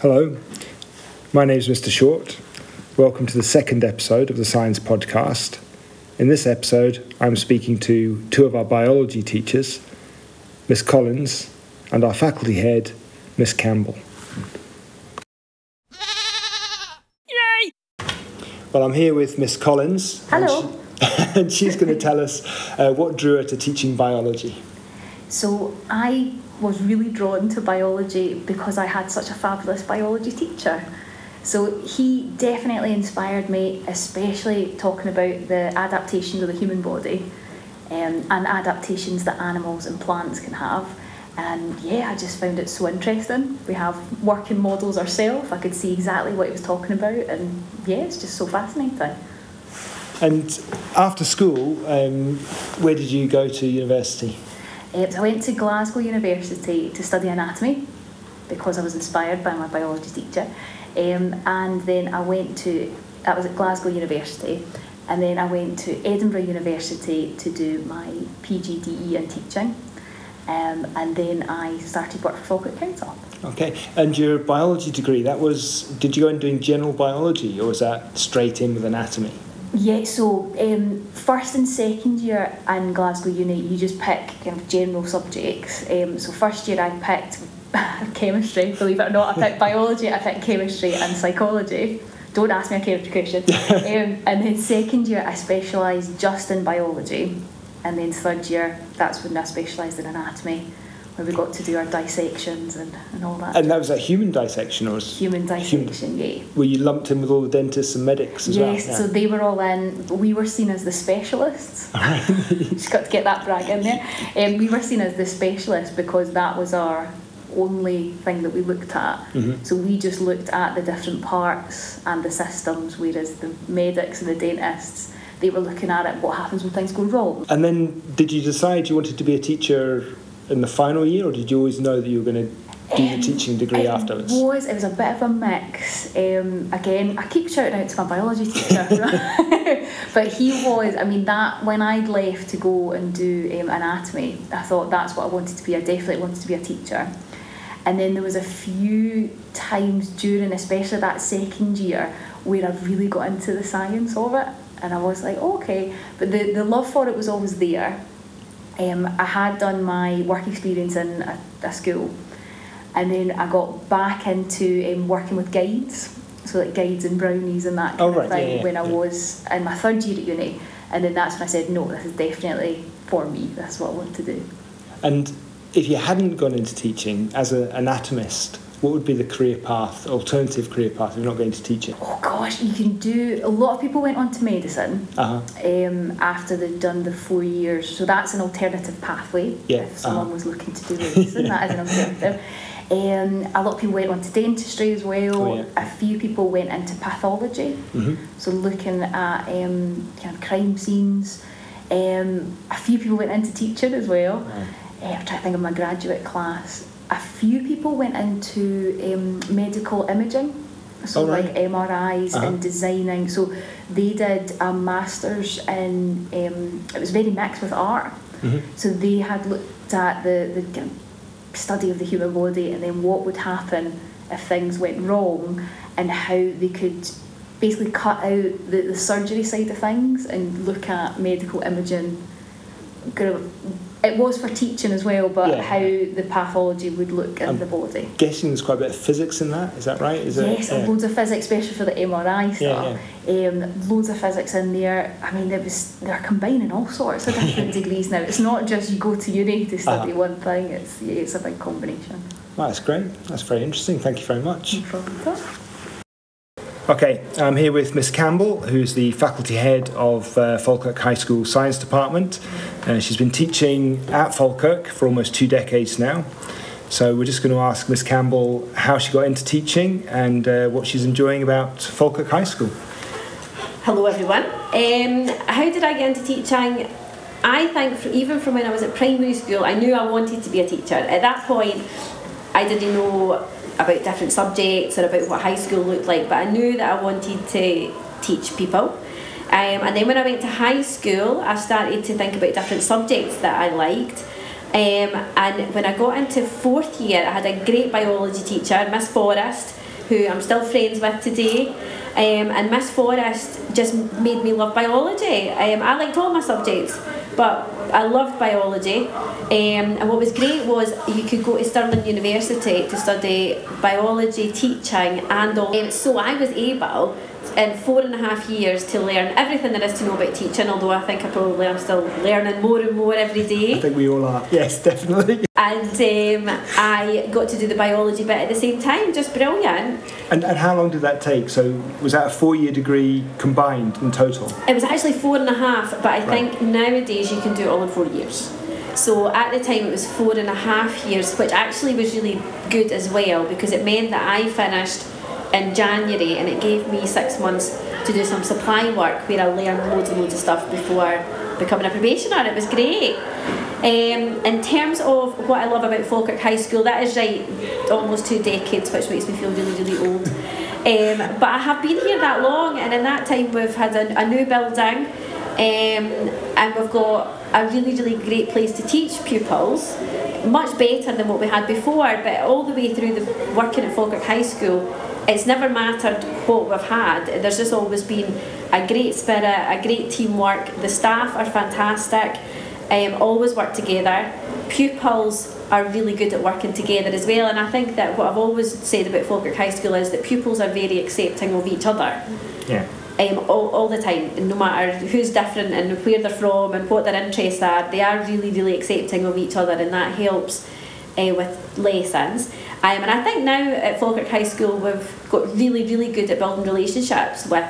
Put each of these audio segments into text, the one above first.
Hello, my name is Mr. Short. Welcome to the second episode of the Science Podcast. In this episode, I'm speaking to two of our biology teachers, Miss Collins and our faculty head, Miss Campbell. Yay! Well, I'm here with Miss Collins. Hello. And, she, and she's going to tell us uh, what drew her to teaching biology. So I was really drawn to biology because I had such a fabulous biology teacher. So he definitely inspired me, especially talking about the adaptations of the human body um, and adaptations that animals and plants can have. And yeah, I just found it so interesting. We have working models ourselves. I could see exactly what he was talking about, and yeah, it's just so fascinating. And after school, um, where did you go to university? Um, so I went to Glasgow University to study anatomy because I was inspired by my biology teacher. Um, and then I went to, that was at Glasgow University, and then I went to Edinburgh University to do my PGDE in teaching. Um, and then I started work for Falkirk Council. Okay, and your biology degree, that was, did you go in doing general biology or was that straight in with anatomy? Yeah, so um, first and second year in Glasgow Uni, you just pick kind of general subjects. Um, so first year I picked chemistry, believe it or not. I picked biology, I picked chemistry and psychology. Don't ask me a chemistry question. um, and then second year I specialised just in biology. And then third year, that's when I specialised in anatomy where we got to do our dissections and, and all that. And that was a human dissection or was human dissection, human, yeah. Were you lumped in with all the dentists and medics as yes, well? Yes, yeah. so they were all in. We were seen as the specialists. Just got to get that brag in there. Um, we were seen as the specialists because that was our only thing that we looked at. Mm-hmm. So we just looked at the different parts and the systems, whereas the medics and the dentists they were looking at it what happens when things go wrong. And then did you decide you wanted to be a teacher in the final year, or did you always know that you were going to do um, the teaching degree it afterwards? Was it was a bit of a mix. Um, again, I keep shouting out to my biology teacher, but he was. I mean, that when I'd left to go and do um, anatomy, I thought that's what I wanted to be. I definitely wanted to be a teacher. And then there was a few times during, especially that second year, where I really got into the science of it, and I was like, oh, okay. But the the love for it was always there um, I had done my work experience in a, a, school, and then I got back into um, working with guides, so like guides and brownies and that kind oh, of thing yeah, yeah, when I yeah. was in my third year at uni, and then that's when I said, no, this is definitely for me. That's what I want to do. And if you hadn't gone into teaching as an anatomist, what would be the career path, alternative career path if you're not going to teaching? Oh gosh, you can do. A lot of people went on to medicine uh-huh. um, after they'd done the four years, so that's an alternative pathway. Yeah. If someone uh-huh. was looking to do medicine, that is an alternative. Um, a lot of people went on to dentistry as well. Oh, yeah. A few people went into pathology, mm-hmm. so looking at um, kind of crime scenes. Um, a few people went into teaching as well. Wow. Uh, I'm trying to think of my graduate class a few people went into um, medical imaging so right. like MRIs uh-huh. and designing so they did a master's in um, it was very mixed with art mm-hmm. so they had looked at the, the study of the human body and then what would happen if things went wrong and how they could basically cut out the, the surgery side of things and look at medical imaging it was for teaching as well, but Yeah. how the pathology would look in Um, the body. Guessing there's quite a bit of physics in that. Is that right? Is Yes, it? and loads of physics, especially for the MRI stuff. Yeah. Um, loads of physics in there. I mean, it was they're combining all sorts of different degrees now. It's not just you go to uni to study Uh-huh. one thing. It's yeah, it's a big combination. Well, that's great. That's very interesting. Thank you very much. No problem at all. Okay, I'm here with Miss Campbell, who's the faculty head of uh, Falkirk High School Science Department. Uh, she's been teaching at Falkirk for almost two decades now. So we're just going to ask Miss Campbell how she got into teaching and uh, what she's enjoying about Falkirk High School. Hello, everyone. Um, how did I get into teaching? I think from, even from when I was at primary school, I knew I wanted to be a teacher. At that point, I didn't know about different subjects or about what high school looked like, but I knew that I wanted to teach people. Um, and then when I went to high school, I started to think about different subjects that I liked. Um, and when I got into fourth year, I had a great biology teacher, Miss Forrest, who I'm still friends with today. Um, and Miss Forrest just made me love biology. Um, I liked all my subjects, but I loved biology. Um, and what was great was you could go to Stirling University to study biology, teaching, and all. Um, so I was able in four and a half years to learn everything there is to know about teaching, although I think I probably am still learning more and more every day. I think we all are. Yes, definitely. And um, I got to do the biology bit at the same time, just brilliant. And, and how long did that take? So was that a four-year degree combined in total? It was actually four and a half, but I Right. think nowadays you can do it all in four years. So at the time it was four and a half years, which actually was really good as well because it meant that I finished in January and it gave me six months to do some supply work where I learned loads and loads of stuff before becoming a probationer. It was great. Um, in terms of what I love about Falkirk High School, that is right, almost two decades, which makes me feel really, really old. Um, but I have been here that long, and in that time we've had a, a new building, um, and we've got a really, really great place to teach pupils, much better than what we had before. But all the way through the working at Falkirk High School, it's never mattered what we've had. There's just always been a great spirit, a great teamwork. The staff are fantastic, um, always work together. Pupils are really good at working together as well. And I think that what I've always said about Falkirk High School is that pupils are very accepting of each other Yeah. um, all, all the time, no matter who's different and where they're from and what their interests are, they are really, really accepting of each other, and that helps uh, with lessons. Um, and I think now at Falkirk High School, we've got really, really good at building relationships with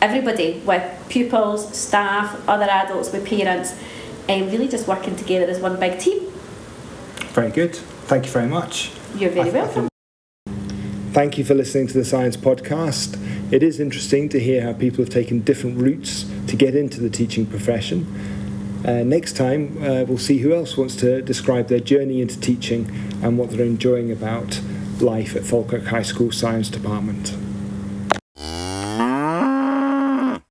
everybody, with pupils, staff, other adults, with parents, and really just working together as one big team. Very good. Thank you very much. You're very th- welcome. Thank you for listening to the Science Podcast. It is interesting to hear how people have taken different routes to get into the teaching profession. Uh, next time, uh, we'll see who else wants to describe their journey into teaching and what they're enjoying about life at Falkirk High School Science Department.